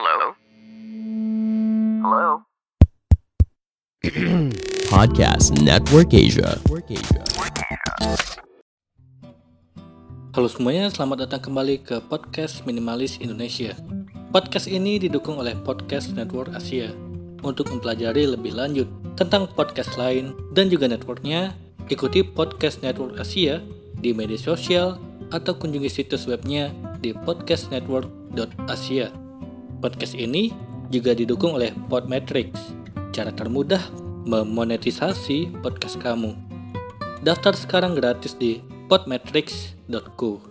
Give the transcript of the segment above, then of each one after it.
Hello? Hello? Podcast Network Asia. Halo semuanya, selamat datang kembali ke Podcast Minimalis Indonesia. Podcast ini didukung oleh Podcast Network Asia. Untuk mempelajari lebih lanjut tentang podcast lain dan juga networknya, ikuti Podcast Network Asia di media sosial atau kunjungi situs webnya di podcastnetwork.asia. Podcast ini juga didukung oleh Podmetrics, cara termudah memonetisasi podcast kamu. Daftar sekarang gratis di podmetrics.co.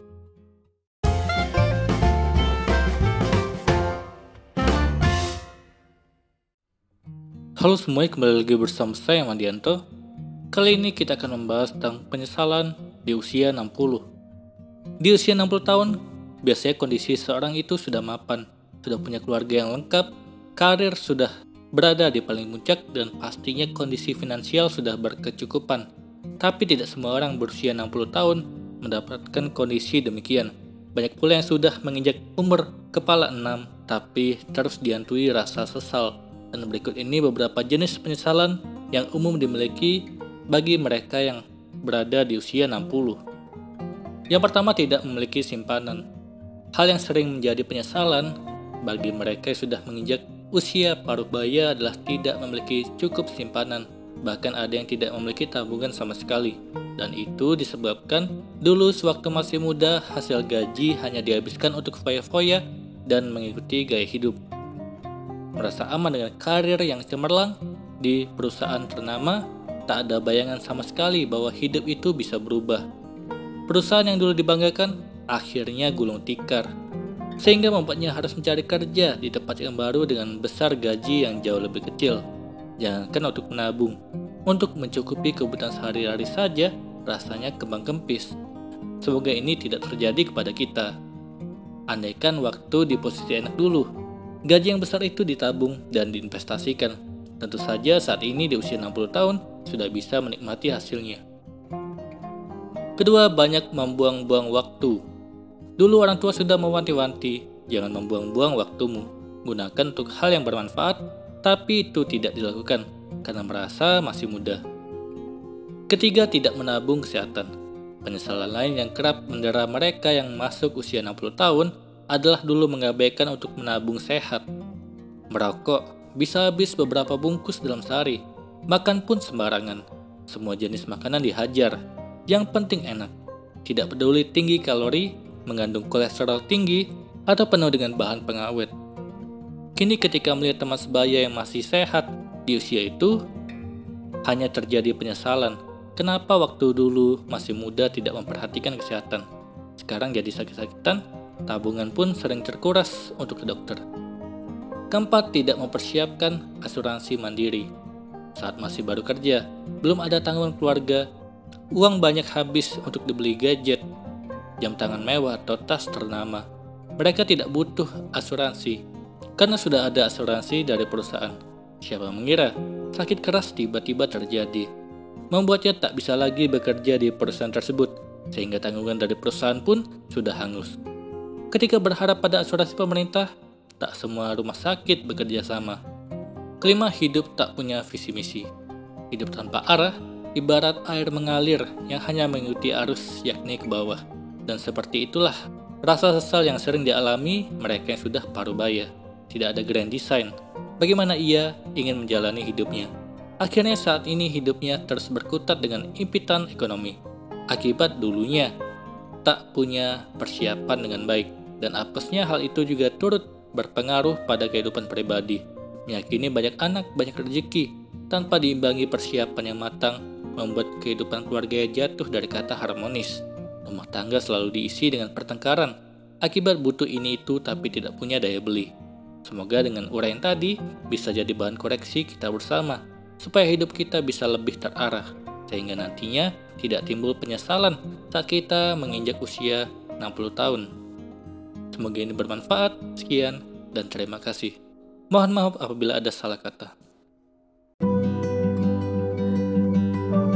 Halo semuanya, kembali lagi bersama saya Mandianto. Kali ini kita akan membahas tentang penyesalan di usia 60. Di usia 60 tahun, biasanya kondisi seorang itu sudah mapan, sudah punya keluarga yang lengkap, karir sudah berada di paling puncak dan pastinya kondisi finansial sudah berkecukupan. Tapi tidak semua orang berusia 60 tahun mendapatkan kondisi demikian. Banyak pula yang sudah menginjak umur kepala 6 tapi terus dihantui rasa sesal. Dan berikut ini beberapa jenis penyesalan yang umum dimiliki bagi mereka yang berada di usia 60. Yang pertama tidak memiliki simpanan. Hal yang sering menjadi penyesalan bagi mereka yang sudah menginjak usia paruh baya adalah tidak memiliki cukup simpanan bahkan ada yang tidak memiliki tabungan sama sekali. Dan itu disebabkan dulu sewaktu masih muda hasil gaji hanya dihabiskan untuk foya-foya dan mengikuti gaya hidup. Merasa aman dengan karir yang cemerlang di perusahaan ternama, tak ada bayangan sama sekali bahwa hidup itu bisa berubah. Perusahaan yang dulu dibanggakan akhirnya gulung tikar, sehingga membuatnya harus mencari kerja di tempat yang baru dengan besar gaji yang jauh lebih kecil jangankan untuk menabung. Untuk mencukupi kebutuhan sehari-hari saja, rasanya kembang kempis. Semoga ini tidak terjadi kepada kita. Andaikan waktu di posisi enak dulu, gaji yang besar itu ditabung dan diinvestasikan. Tentu saja saat ini di usia 60 tahun sudah bisa menikmati hasilnya. Kedua, banyak membuang-buang waktu. Dulu orang tua sudah mewanti-wanti, jangan membuang-buang waktumu. Gunakan untuk hal yang bermanfaat tapi itu tidak dilakukan karena merasa masih muda. Ketiga, tidak menabung kesehatan. Penyesalan lain yang kerap mendera mereka yang masuk usia 60 tahun adalah dulu mengabaikan untuk menabung sehat. Merokok bisa habis beberapa bungkus dalam sehari, makan pun sembarangan. Semua jenis makanan dihajar, yang penting enak. Tidak peduli tinggi kalori, mengandung kolesterol tinggi, atau penuh dengan bahan pengawet. Kini ketika melihat teman sebaya yang masih sehat di usia itu, hanya terjadi penyesalan. Kenapa waktu dulu masih muda tidak memperhatikan kesehatan? Sekarang jadi sakit-sakitan, tabungan pun sering terkuras untuk ke dokter. Keempat, tidak mempersiapkan asuransi mandiri. Saat masih baru kerja, belum ada tanggungan keluarga, uang banyak habis untuk dibeli gadget, jam tangan mewah atau tas ternama. Mereka tidak butuh asuransi, karena sudah ada asuransi dari perusahaan. Siapa mengira sakit keras tiba-tiba terjadi, membuatnya tak bisa lagi bekerja di perusahaan tersebut, sehingga tanggungan dari perusahaan pun sudah hangus. Ketika berharap pada asuransi pemerintah, tak semua rumah sakit bekerja sama. Kelima, hidup tak punya visi misi. Hidup tanpa arah, ibarat air mengalir yang hanya mengikuti arus yakni ke bawah. Dan seperti itulah rasa sesal yang sering dialami mereka yang sudah paruh baya tidak ada grand design. Bagaimana ia ingin menjalani hidupnya? Akhirnya saat ini hidupnya terus berkutat dengan impitan ekonomi. Akibat dulunya tak punya persiapan dengan baik dan apesnya hal itu juga turut berpengaruh pada kehidupan pribadi. Meyakini banyak anak, banyak rezeki tanpa diimbangi persiapan yang matang membuat kehidupan keluarga jatuh dari kata harmonis. Rumah tangga selalu diisi dengan pertengkaran akibat butuh ini itu tapi tidak punya daya beli. Semoga dengan uraian tadi bisa jadi bahan koreksi kita bersama, supaya hidup kita bisa lebih terarah, sehingga nantinya tidak timbul penyesalan saat kita menginjak usia 60 tahun. Semoga ini bermanfaat. Sekian dan terima kasih. Mohon maaf apabila ada salah kata.